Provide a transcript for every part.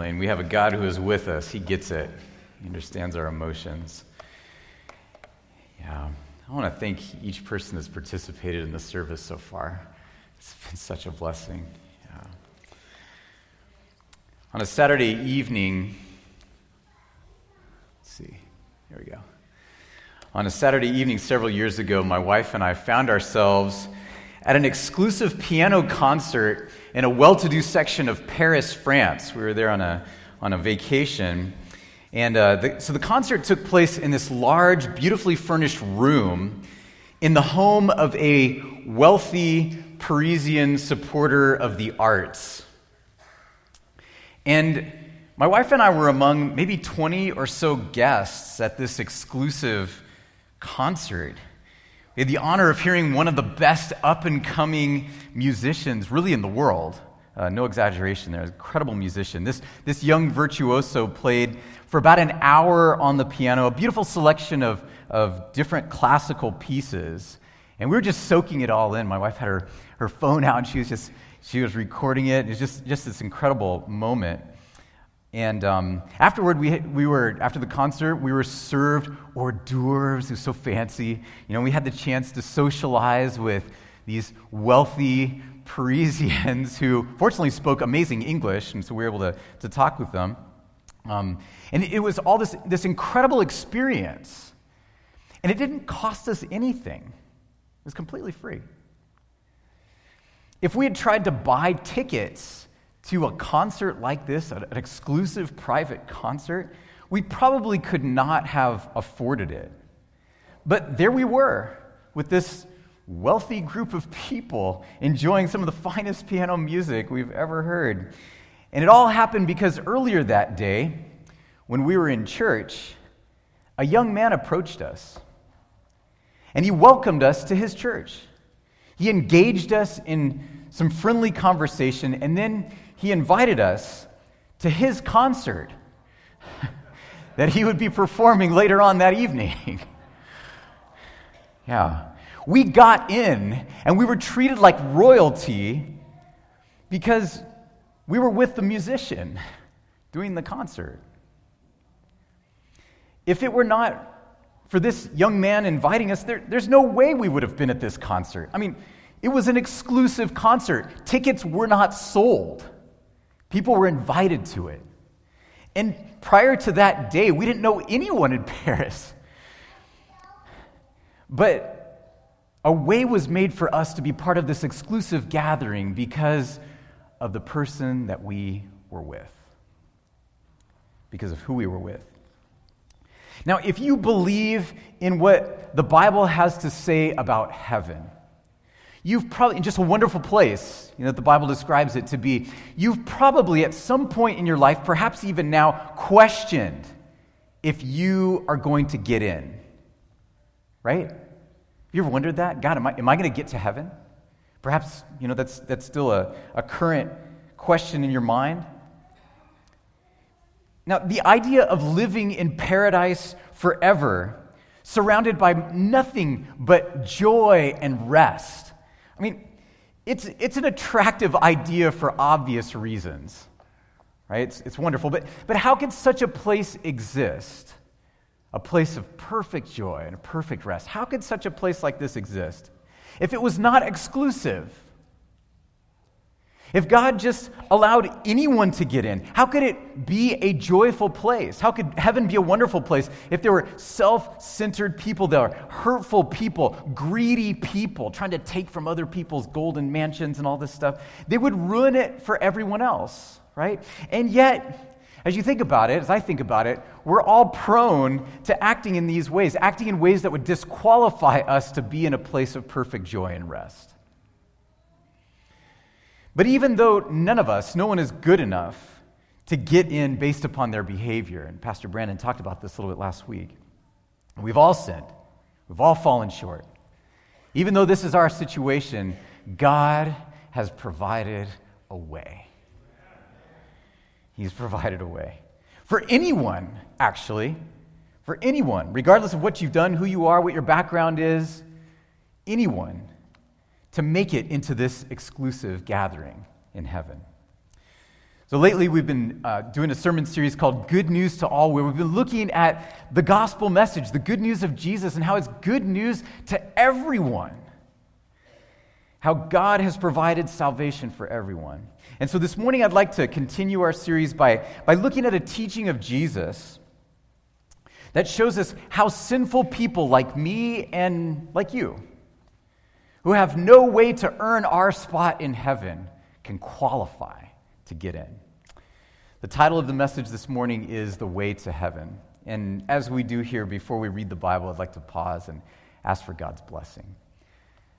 We have a God who is with us. He gets it, He understands our emotions. Yeah. I want to thank each person that's participated in the service so far. It's been such a blessing. Yeah. On a Saturday evening, let's see, here we go. On a Saturday evening several years ago, my wife and I found ourselves at an exclusive piano concert in a well to do section of Paris, France. We were there on a, on a vacation. And uh, the, so the concert took place in this large, beautifully furnished room in the home of a wealthy Parisian supporter of the arts. And my wife and I were among maybe 20 or so guests at this exclusive concert. Had the honor of hearing one of the best up and coming musicians, really, in the world. Uh, no exaggeration there, incredible musician. This, this young virtuoso played for about an hour on the piano, a beautiful selection of, of different classical pieces. And we were just soaking it all in. My wife had her, her phone out and she was just she was recording it. It was just, just this incredible moment. And um, afterward, we, we were, after the concert, we were served hors d'oeuvres. It was so fancy. You know, we had the chance to socialize with these wealthy Parisians who fortunately spoke amazing English, and so we were able to, to talk with them. Um, and it was all this, this incredible experience. And it didn't cost us anything, it was completely free. If we had tried to buy tickets, to a concert like this, an exclusive private concert, we probably could not have afforded it. But there we were with this wealthy group of people enjoying some of the finest piano music we've ever heard. And it all happened because earlier that day, when we were in church, a young man approached us. And he welcomed us to his church. He engaged us in some friendly conversation, and then he invited us to his concert that he would be performing later on that evening. yeah. We got in and we were treated like royalty because we were with the musician doing the concert. If it were not for this young man inviting us, there, there's no way we would have been at this concert. I mean, it was an exclusive concert, tickets were not sold. People were invited to it. And prior to that day, we didn't know anyone in Paris. But a way was made for us to be part of this exclusive gathering because of the person that we were with, because of who we were with. Now, if you believe in what the Bible has to say about heaven, You've probably, in just a wonderful place, you know, the Bible describes it to be, you've probably at some point in your life, perhaps even now, questioned if you are going to get in. Right? You ever wondered that? God, am I, am I going to get to heaven? Perhaps, you know, that's, that's still a, a current question in your mind. Now, the idea of living in paradise forever, surrounded by nothing but joy and rest, I mean, it's, it's an attractive idea for obvious reasons, right? It's, it's wonderful. But, but how can such a place exist? A place of perfect joy and perfect rest. How could such a place like this exist? If it was not exclusive, if God just allowed anyone to get in, how could it be a joyful place? How could heaven be a wonderful place if there were self centered people there, hurtful people, greedy people trying to take from other people's golden mansions and all this stuff? They would ruin it for everyone else, right? And yet, as you think about it, as I think about it, we're all prone to acting in these ways, acting in ways that would disqualify us to be in a place of perfect joy and rest. But even though none of us, no one is good enough to get in based upon their behavior, and Pastor Brandon talked about this a little bit last week, we've all sinned, we've all fallen short. Even though this is our situation, God has provided a way. He's provided a way. For anyone, actually, for anyone, regardless of what you've done, who you are, what your background is, anyone to make it into this exclusive gathering in heaven. So, lately we've been uh, doing a sermon series called Good News to All, where we've been looking at the gospel message, the good news of Jesus, and how it's good news to everyone. How God has provided salvation for everyone. And so this morning I'd like to continue our series by, by looking at a teaching of Jesus that shows us how sinful people like me and like you, who have no way to earn our spot in heaven, can qualify to get in. The title of the message this morning is The Way to Heaven. And as we do here, before we read the Bible, I'd like to pause and ask for God's blessing.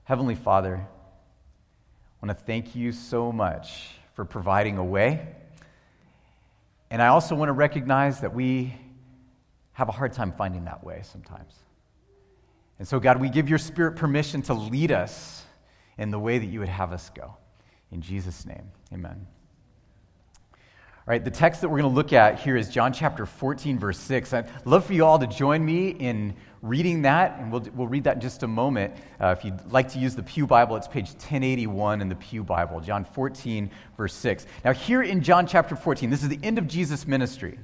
Heavenly Father, I want to thank you so much for providing a way. And I also want to recognize that we have a hard time finding that way sometimes. And so, God, we give your Spirit permission to lead us in the way that you would have us go. In Jesus' name, amen. All right, the text that we're going to look at here is John chapter 14, verse 6. I'd love for you all to join me in reading that, and we'll, we'll read that in just a moment. Uh, if you'd like to use the Pew Bible, it's page 1081 in the Pew Bible, John 14, verse 6. Now, here in John chapter 14, this is the end of Jesus' ministry.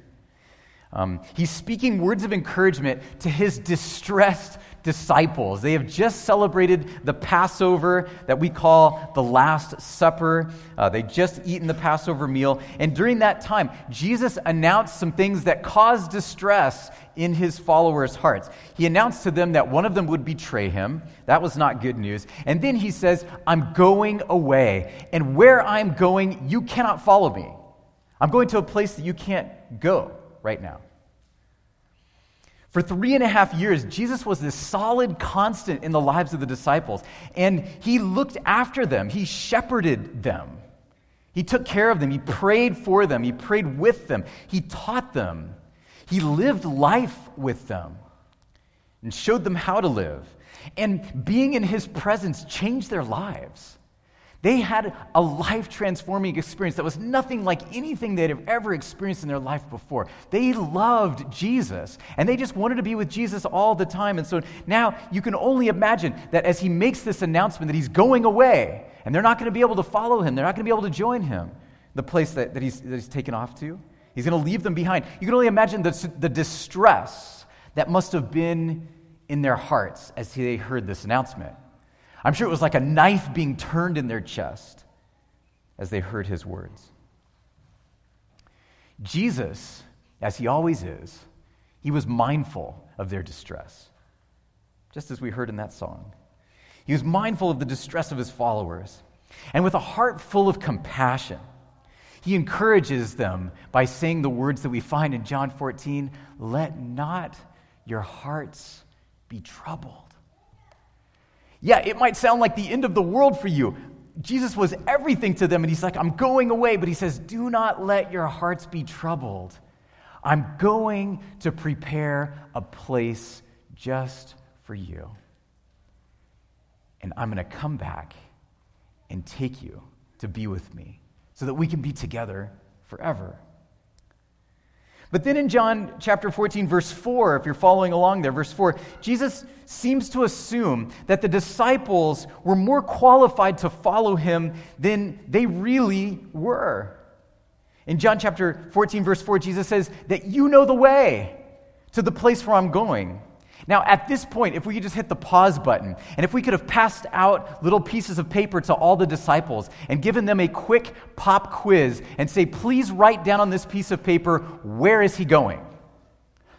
Um, he's speaking words of encouragement to his distressed disciples. They have just celebrated the Passover that we call the Last Supper. Uh, they just eaten the Passover meal. And during that time, Jesus announced some things that caused distress in his followers' hearts. He announced to them that one of them would betray him. That was not good news. And then he says, I'm going away. And where I'm going, you cannot follow me. I'm going to a place that you can't go right now. For three and a half years, Jesus was this solid constant in the lives of the disciples, and he looked after them, he shepherded them. He took care of them, he prayed for them, he prayed with them, he taught them, he lived life with them, and showed them how to live. And being in his presence changed their lives. They had a life transforming experience that was nothing like anything they'd have ever experienced in their life before. They loved Jesus, and they just wanted to be with Jesus all the time. And so now you can only imagine that as he makes this announcement that he's going away, and they're not going to be able to follow him, they're not going to be able to join him, the place that, that, he's, that he's taken off to. He's going to leave them behind. You can only imagine the, the distress that must have been in their hearts as they heard this announcement. I'm sure it was like a knife being turned in their chest as they heard his words. Jesus, as he always is, he was mindful of their distress, just as we heard in that song. He was mindful of the distress of his followers. And with a heart full of compassion, he encourages them by saying the words that we find in John 14 let not your hearts be troubled. Yeah, it might sound like the end of the world for you. Jesus was everything to them, and he's like, I'm going away, but he says, Do not let your hearts be troubled. I'm going to prepare a place just for you. And I'm going to come back and take you to be with me so that we can be together forever. But then in John chapter 14, verse 4, if you're following along there, verse 4, Jesus seems to assume that the disciples were more qualified to follow him than they really were. In John chapter 14, verse 4, Jesus says that you know the way to the place where I'm going. Now, at this point, if we could just hit the pause button, and if we could have passed out little pieces of paper to all the disciples and given them a quick pop quiz and say, please write down on this piece of paper, where is he going?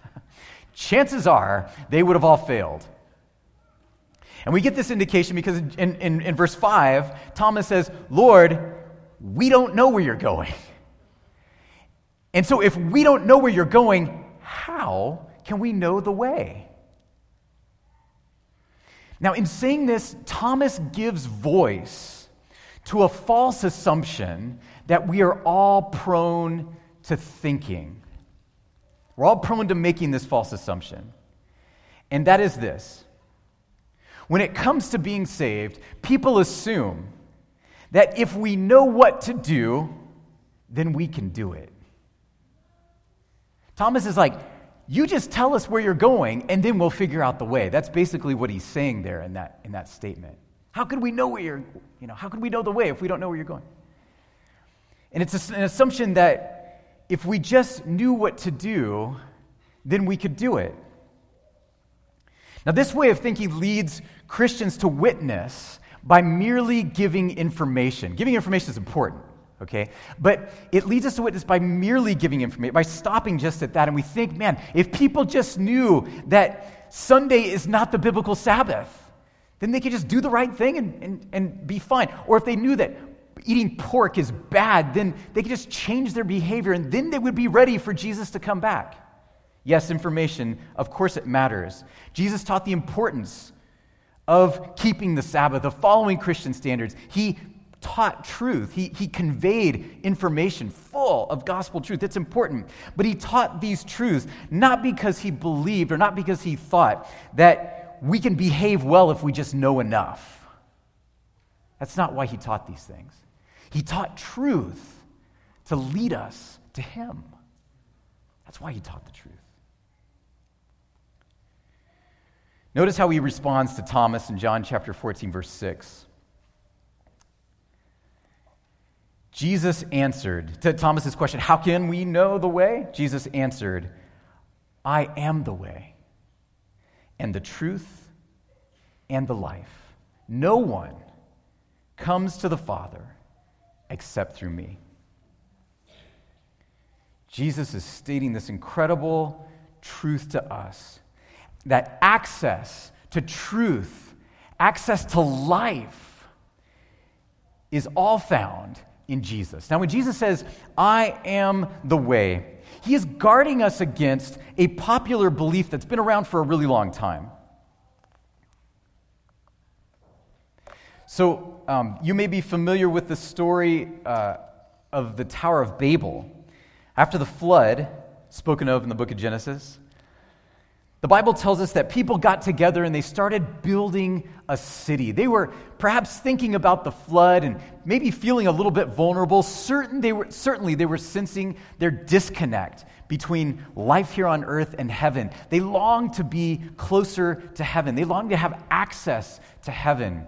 Chances are they would have all failed. And we get this indication because in, in, in verse 5, Thomas says, Lord, we don't know where you're going. And so, if we don't know where you're going, how can we know the way? Now, in saying this, Thomas gives voice to a false assumption that we are all prone to thinking. We're all prone to making this false assumption. And that is this when it comes to being saved, people assume that if we know what to do, then we can do it. Thomas is like, you just tell us where you're going, and then we'll figure out the way. That's basically what he's saying there in that, in that statement. How could we know where you're, you know, how could we know the way if we don't know where you're going? And it's an assumption that if we just knew what to do, then we could do it. Now, this way of thinking leads Christians to witness by merely giving information. Giving information is important, okay? But it leads us to witness by merely giving information, by stopping just at that. And we think, man, if people just knew that Sunday is not the biblical Sabbath, then they could just do the right thing and, and, and be fine. Or if they knew that eating pork is bad, then they could just change their behavior and then they would be ready for Jesus to come back. Yes, information, of course it matters. Jesus taught the importance of keeping the Sabbath, of following Christian standards. He taught truth. He, he conveyed information full of gospel truth. It's important. But he taught these truths not because he believed or not because he thought that we can behave well if we just know enough. That's not why he taught these things. He taught truth to lead us to him. That's why he taught the truth. Notice how he responds to Thomas in John chapter 14, verse 6. Jesus answered to Thomas's question, How can we know the way? Jesus answered, I am the way and the truth and the life. No one comes to the Father except through me. Jesus is stating this incredible truth to us that access to truth, access to life, is all found in Jesus. Now, when Jesus says, I am the way, he is guarding us against a popular belief that's been around for a really long time. So, um, you may be familiar with the story uh, of the Tower of Babel. After the flood, spoken of in the book of Genesis, the Bible tells us that people got together and they started building a city. They were perhaps thinking about the flood and maybe feeling a little bit vulnerable. Certain they were, certainly, they were sensing their disconnect between life here on earth and heaven. They longed to be closer to heaven, they longed to have access to heaven.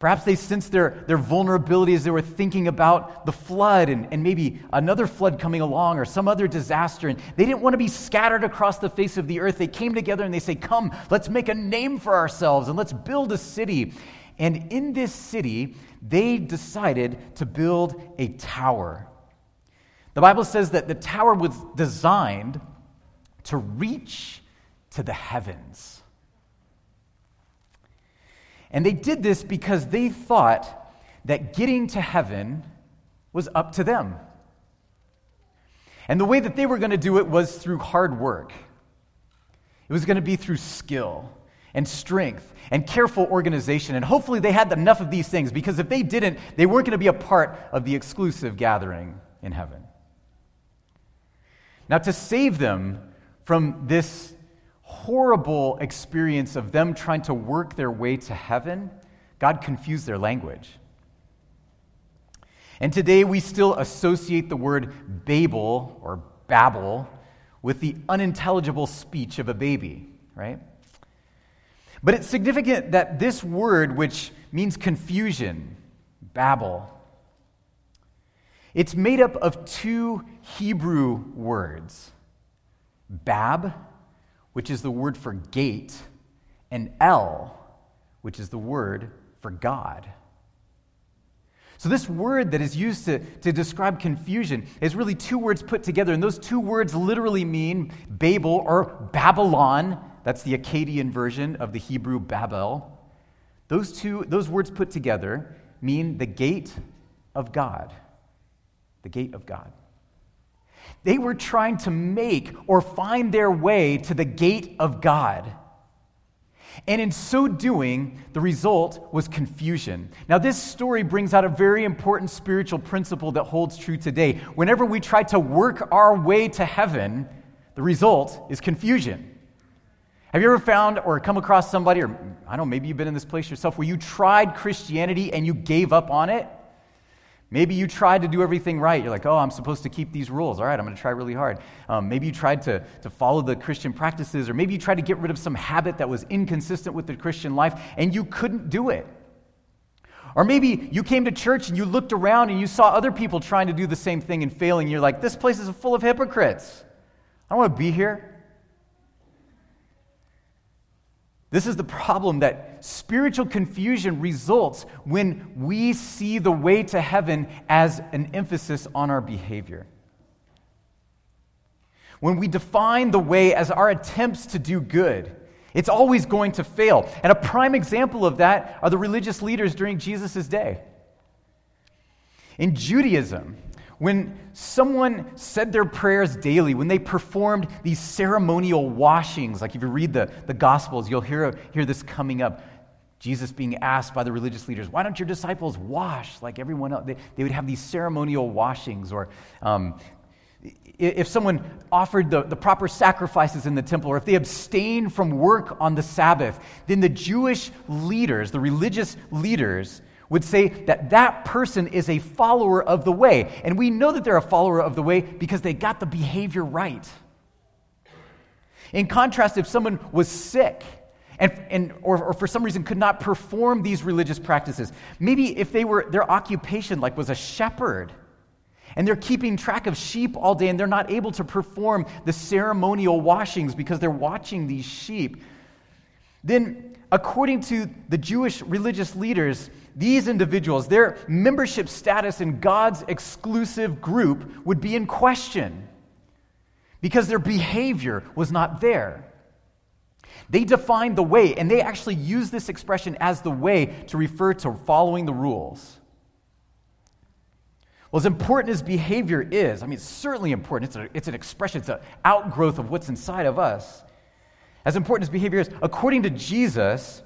Perhaps they sensed their, their vulnerability as they were thinking about the flood and, and maybe another flood coming along or some other disaster. And they didn't want to be scattered across the face of the earth. They came together and they say, Come, let's make a name for ourselves and let's build a city. And in this city, they decided to build a tower. The Bible says that the tower was designed to reach to the heavens. And they did this because they thought that getting to heaven was up to them. And the way that they were going to do it was through hard work. It was going to be through skill and strength and careful organization. And hopefully they had enough of these things because if they didn't, they weren't going to be a part of the exclusive gathering in heaven. Now, to save them from this horrible experience of them trying to work their way to heaven, God confused their language. And today we still associate the word Babel or Babel with the unintelligible speech of a baby, right? But it's significant that this word, which means confusion, Babel, it's made up of two Hebrew words, Bab which is the word for gate, and El, which is the word for God. So, this word that is used to, to describe confusion is really two words put together, and those two words literally mean Babel or Babylon. That's the Akkadian version of the Hebrew Babel. Those two those words put together mean the gate of God. The gate of God. They were trying to make or find their way to the gate of God. And in so doing, the result was confusion. Now, this story brings out a very important spiritual principle that holds true today. Whenever we try to work our way to heaven, the result is confusion. Have you ever found or come across somebody, or I don't know, maybe you've been in this place yourself, where you tried Christianity and you gave up on it? Maybe you tried to do everything right. You're like, oh, I'm supposed to keep these rules. All right, I'm going to try really hard. Um, maybe you tried to, to follow the Christian practices, or maybe you tried to get rid of some habit that was inconsistent with the Christian life, and you couldn't do it. Or maybe you came to church and you looked around and you saw other people trying to do the same thing and failing. And You're like, this place is full of hypocrites. I don't want to be here. This is the problem that spiritual confusion results when we see the way to heaven as an emphasis on our behavior. When we define the way as our attempts to do good, it's always going to fail. And a prime example of that are the religious leaders during Jesus' day. In Judaism, when someone said their prayers daily, when they performed these ceremonial washings, like if you read the, the Gospels, you'll hear, hear this coming up. Jesus being asked by the religious leaders, why don't your disciples wash like everyone else? They, they would have these ceremonial washings, or um, if someone offered the, the proper sacrifices in the temple, or if they abstained from work on the Sabbath, then the Jewish leaders, the religious leaders, would say that that person is a follower of the way. And we know that they're a follower of the way because they got the behavior right. In contrast, if someone was sick, and, and, or, or for some reason could not perform these religious practices. Maybe if they were, their occupation like was a shepherd, and they're keeping track of sheep all day and they're not able to perform the ceremonial washings because they're watching these sheep, then according to the Jewish religious leaders, these individuals, their membership status in God's exclusive group would be in question because their behavior was not there. They defined the way, and they actually use this expression as the way to refer to following the rules. Well, as important as behavior is, I mean, it's certainly important. It's, a, it's an expression, it's an outgrowth of what's inside of us. As important as behavior is, according to Jesus,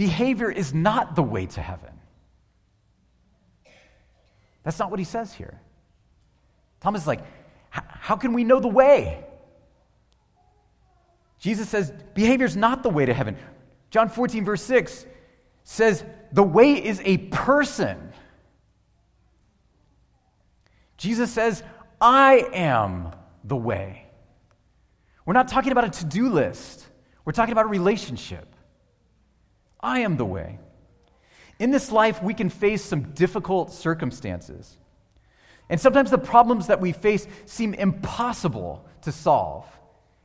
behavior is not the way to heaven. That's not what he says here. Thomas is like, how can we know the way? Jesus says, behavior is not the way to heaven. John 14, verse 6 says, the way is a person. Jesus says, I am the way. We're not talking about a to do list, we're talking about a relationship. I am the way. In this life, we can face some difficult circumstances. And sometimes the problems that we face seem impossible to solve.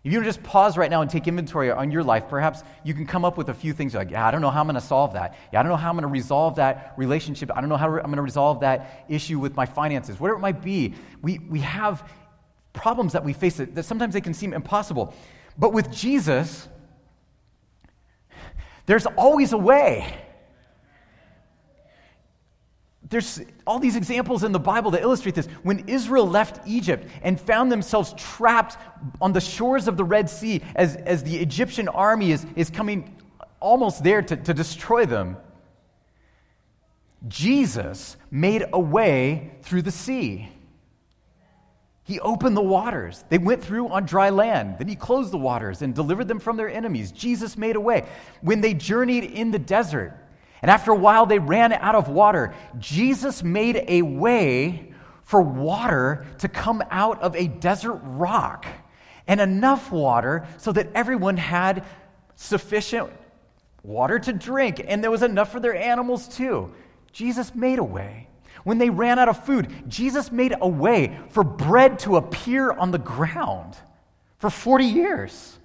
If you just pause right now and take inventory on your life, perhaps you can come up with a few things like, yeah, I don't know how I'm going to solve that. Yeah, I don't know how I'm going to resolve that relationship. I don't know how I'm going to resolve that issue with my finances. Whatever it might be, we, we have problems that we face that, that sometimes they can seem impossible. But with Jesus, there's always a way there's all these examples in the Bible that illustrate this. When Israel left Egypt and found themselves trapped on the shores of the Red Sea as, as the Egyptian army is, is coming almost there to, to destroy them, Jesus made a way through the sea. He opened the waters. They went through on dry land. Then he closed the waters and delivered them from their enemies. Jesus made a way. When they journeyed in the desert, and after a while, they ran out of water. Jesus made a way for water to come out of a desert rock and enough water so that everyone had sufficient water to drink, and there was enough for their animals too. Jesus made a way. When they ran out of food, Jesus made a way for bread to appear on the ground for 40 years.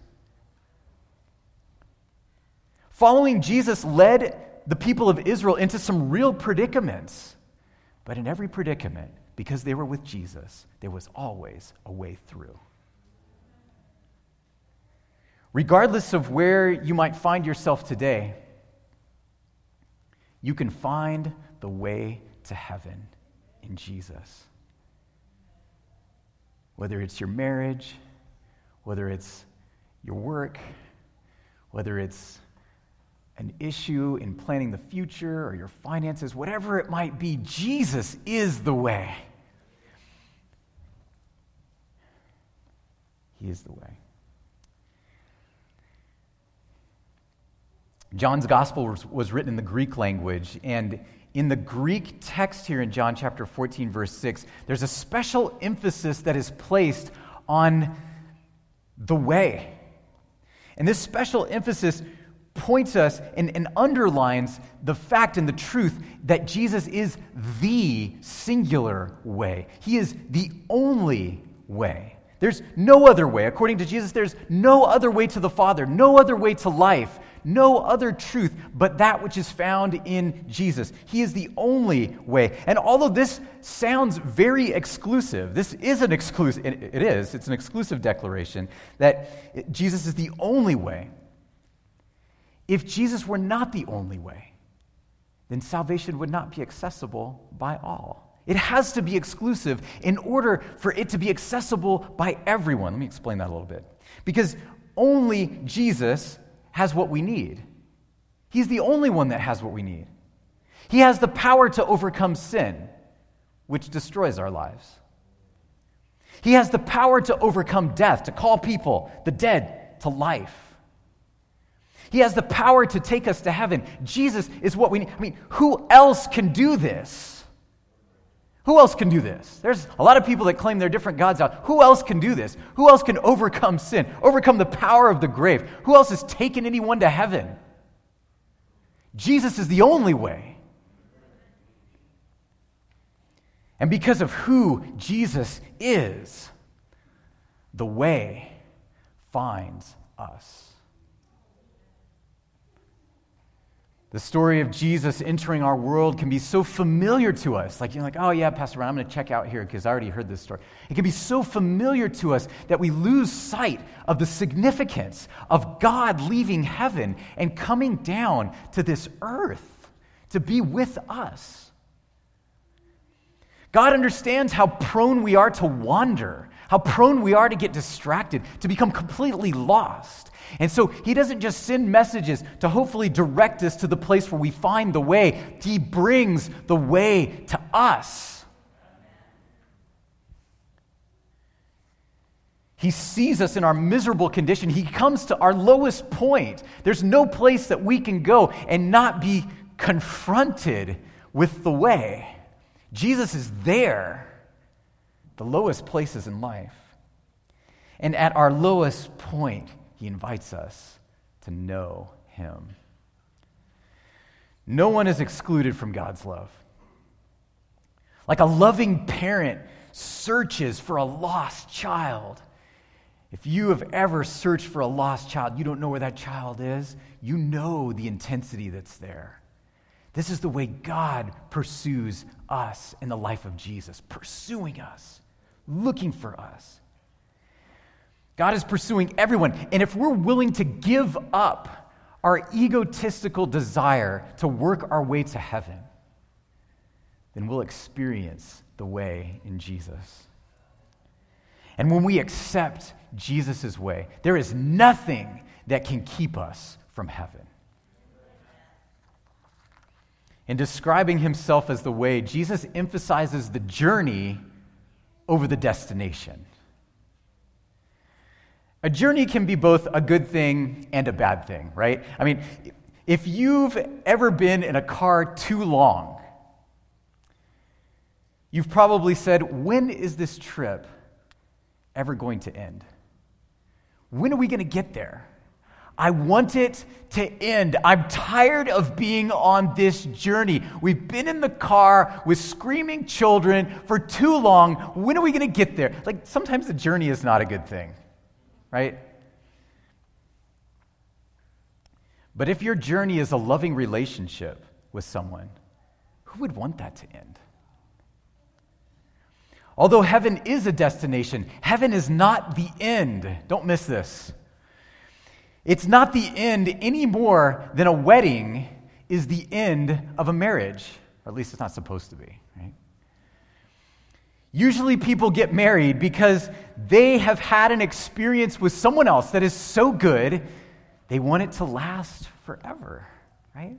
Following Jesus led the people of Israel into some real predicaments. But in every predicament, because they were with Jesus, there was always a way through. Regardless of where you might find yourself today, you can find the way to heaven in Jesus. Whether it's your marriage, whether it's your work, whether it's an issue in planning the future or your finances, whatever it might be, Jesus is the way. He is the way. John's gospel was, was, written in the Greek language, and in the Greek text here in John chapter 14, verse 6, there's a special emphasis that is placed on the way. And this special emphasis points us and, and underlines the fact and the truth that Jesus is the singular way. He is the only way. There's no other way. According to Jesus, there's no other way to the Father, no other way to life, no other truth but that which is found in Jesus. He is the only way. And although this sounds very exclusive, this is an exclusive, it is, it's an exclusive declaration that Jesus is the only way. If Jesus were not the only way, then salvation would not be accessible by all. It has to be exclusive in order for it to be accessible by everyone. Let me explain that a little bit. Because only Jesus has what we need. He's the only one that has what we need. He has the power to overcome sin, which destroys our lives. He has the power to overcome death, to call people, the dead, to life. He has the power to take us to heaven. Jesus is what we need. I mean, who else can do this? Who else can do this? There's a lot of people that claim they're different gods out. Who else can do this? Who else can overcome sin, overcome the power of the grave? Who else has taken anyone to heaven? Jesus is the only way. And because of who Jesus is, the way finds us. The story of Jesus entering our world can be so familiar to us. Like, you're like, oh, yeah, Pastor Ron, I'm going to check out here because I already heard this story. It can be so familiar to us that we lose sight of the significance of God leaving heaven and coming down to this earth to be with us. God understands how prone we are to wander, how prone we are to get distracted, to become completely lost. And so he doesn't just send messages to hopefully direct us to the place where we find the way, he brings the way to us. He sees us in our miserable condition. He comes to our lowest point. There's no place that we can go and not be confronted with the way. Jesus is there, the lowest places in life. And at our lowest point, he invites us to know Him. No one is excluded from God's love. Like a loving parent searches for a lost child. If you have ever searched for a lost child, you don't know where that child is, you know the intensity that's there. This is the way God pursues us in the life of Jesus, pursuing us, looking for us. God is pursuing everyone. And if we're willing to give up our egotistical desire to work our way to heaven, then we'll experience the way in Jesus. And when we accept Jesus' way, there is nothing that can keep us from heaven. In describing himself as the way, Jesus emphasizes the journey over the destination. A journey can be both a good thing and a bad thing, right? I mean, if you've ever been in a car too long, you've probably said, When is this trip ever going to end? When are we going to get there? I want it to end. I'm tired of being on this journey. We've been in the car with screaming children for too long. When are we going to get there? Like, sometimes the journey is not a good thing right? But if your journey is a loving relationship with someone, who would want that to end? Although heaven is a destination, heaven is not the end. Don't miss this. It's not the end any more than a wedding is the end of a marriage, or at least it's not supposed to be, right? Usually, people get married because they have had an experience with someone else that is so good, they want it to last forever, right?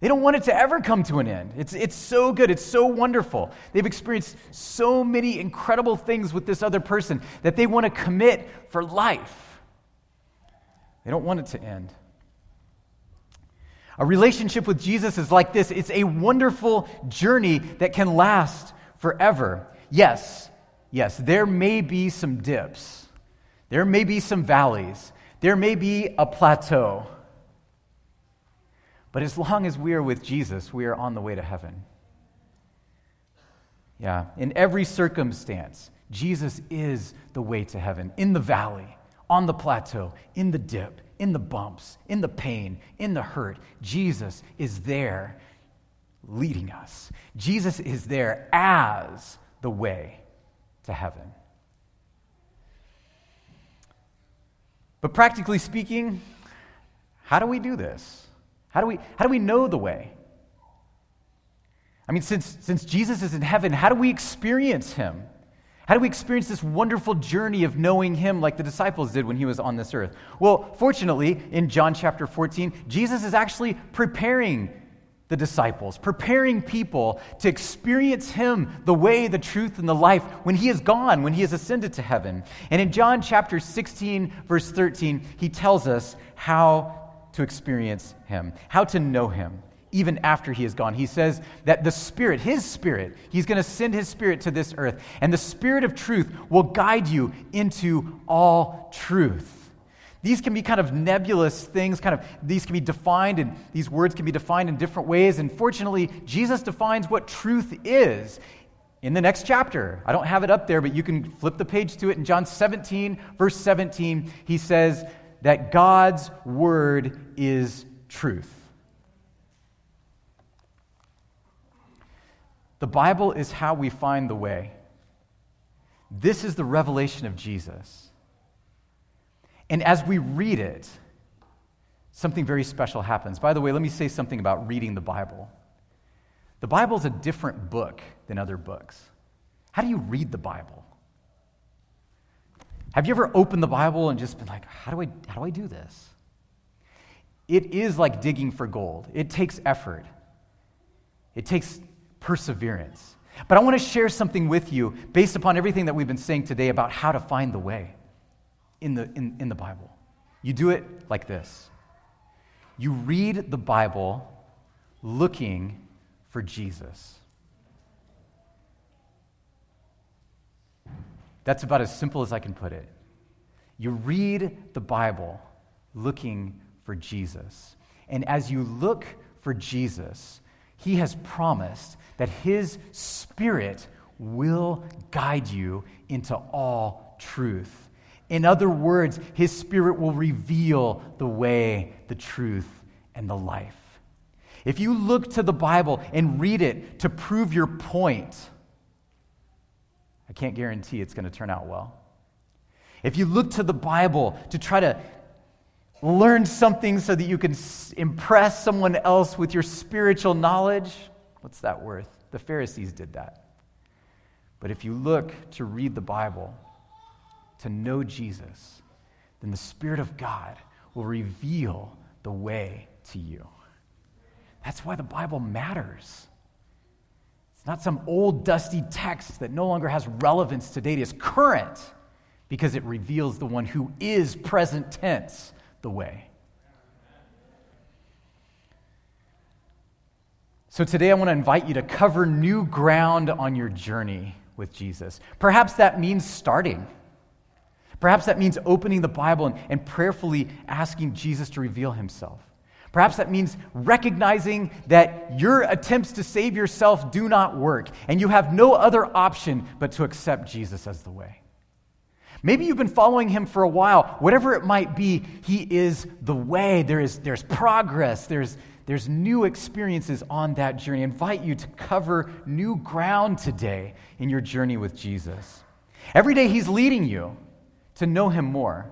They don't want it to ever come to an end. It's, it's so good. It's so wonderful. They've experienced so many incredible things with this other person that they want to commit for life. They don't want it to end. A relationship with Jesus is like this it's a wonderful journey that can last forever. Yes, yes, there may be some dips, there may be some valleys, there may be a plateau. But as long as we are with Jesus, we are on the way to heaven. Yeah, in every circumstance, Jesus is the way to heaven. In the valley, on the plateau, in the dip, in the bumps, in the pain, in the hurt, Jesus is there leading us. Jesus is there as the way to heaven. But practically speaking, how do we do this? How do we, how do we know the way? I mean, since, since Jesus is in heaven, how do we experience him? How do we experience this wonderful journey of knowing him like the disciples did when he was on this earth? Well, fortunately, in John chapter 14, Jesus is actually preparing the disciples, preparing people to experience him the way, the truth, and the life when he is gone, when he has ascended to heaven. And in John chapter 16, verse 13, he tells us how to experience him, how to know him even after he is gone. He says that the Spirit, his Spirit, he's going to send his Spirit to this earth, and the Spirit of truth will guide you into all truth. These can be kind of nebulous things, kind of, these can be defined, and these words can be defined in different ways. And fortunately, Jesus defines what truth is in the next chapter. I don't have it up there, but you can flip the page to it. In John 17, verse 17, he says that God's word is truth. The Bible is how we find the way. This is the revelation of Jesus. And as we read it, something very special happens. By the way, let me say something about reading the Bible. The Bible is a different book than other books. How do you read the Bible? Have you ever opened the Bible and just been like, how do I, how do, I do this? It is like digging for gold, it takes effort, it takes perseverance. But I want to share something with you based upon everything that we've been saying today about how to find the way in the, in, in the Bible. You do it like this you read the Bible looking for Jesus. That's about as simple as I can put it. You read the Bible looking for Jesus. And as you look for Jesus, he has promised that His Spirit will guide you into all truth. In other words, His Spirit will reveal the way, the truth, and the life. If you look to the Bible and read it to prove your point, I can't guarantee it's going to turn out well. If you look to the Bible to try to learn something so that you can impress someone else with your spiritual knowledge, what's that worth? The Pharisees did that. But if you look to read the Bible, to know Jesus, then the Spirit of God will reveal the way to you. That's why the Bible matters. It's not some old, dusty text that no longer has relevance today. It is current because it reveals the one who is present tense the way. So today I want to invite you to cover new ground on your journey with Jesus. Perhaps that means starting. Perhaps that means opening the Bible and, and, prayerfully asking Jesus to reveal himself. Perhaps that means recognizing that your attempts to save yourself do not work and you have no other option but to accept Jesus as the way. Maybe you've been following him for a while. Whatever it might be, he is the way. There is, there's progress, there's, there's new experiences on that journey. I invite you to cover new ground today in your journey with Jesus. Every day, he's leading you to know him more.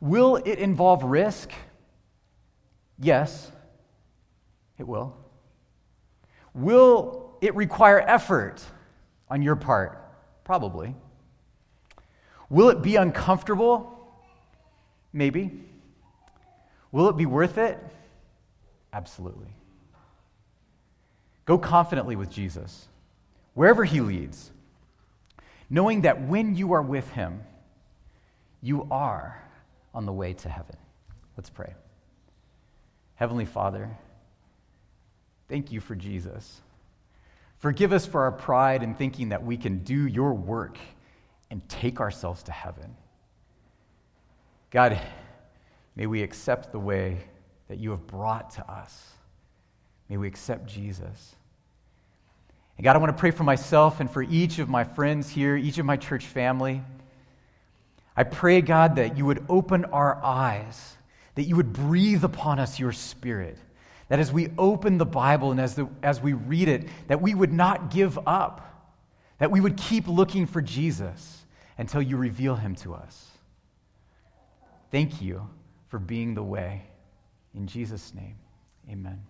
Will it involve risk? Yes, it will. Will it require effort on your part? Probably. Will it be uncomfortable? Maybe. Will it be worth it? Absolutely. Go confidently with Jesus, wherever he leads, knowing that when you are with him, you are on the way to heaven. Let's pray. Heavenly Father, thank you for Jesus. Forgive us for our pride in thinking that we can do your work and take ourselves to heaven. God, may we accept the way that you have brought to us. May we accept Jesus. And God, I want to pray for myself and for each of my friends here, each of my church family. I pray, God, that you would open our eyes, that you would breathe upon us your spirit, that as we open the Bible and as, the, as we read it, that we would not give up, that we would keep looking for Jesus until you reveal him to us. Thank you for being the way. In Jesus' name, amen.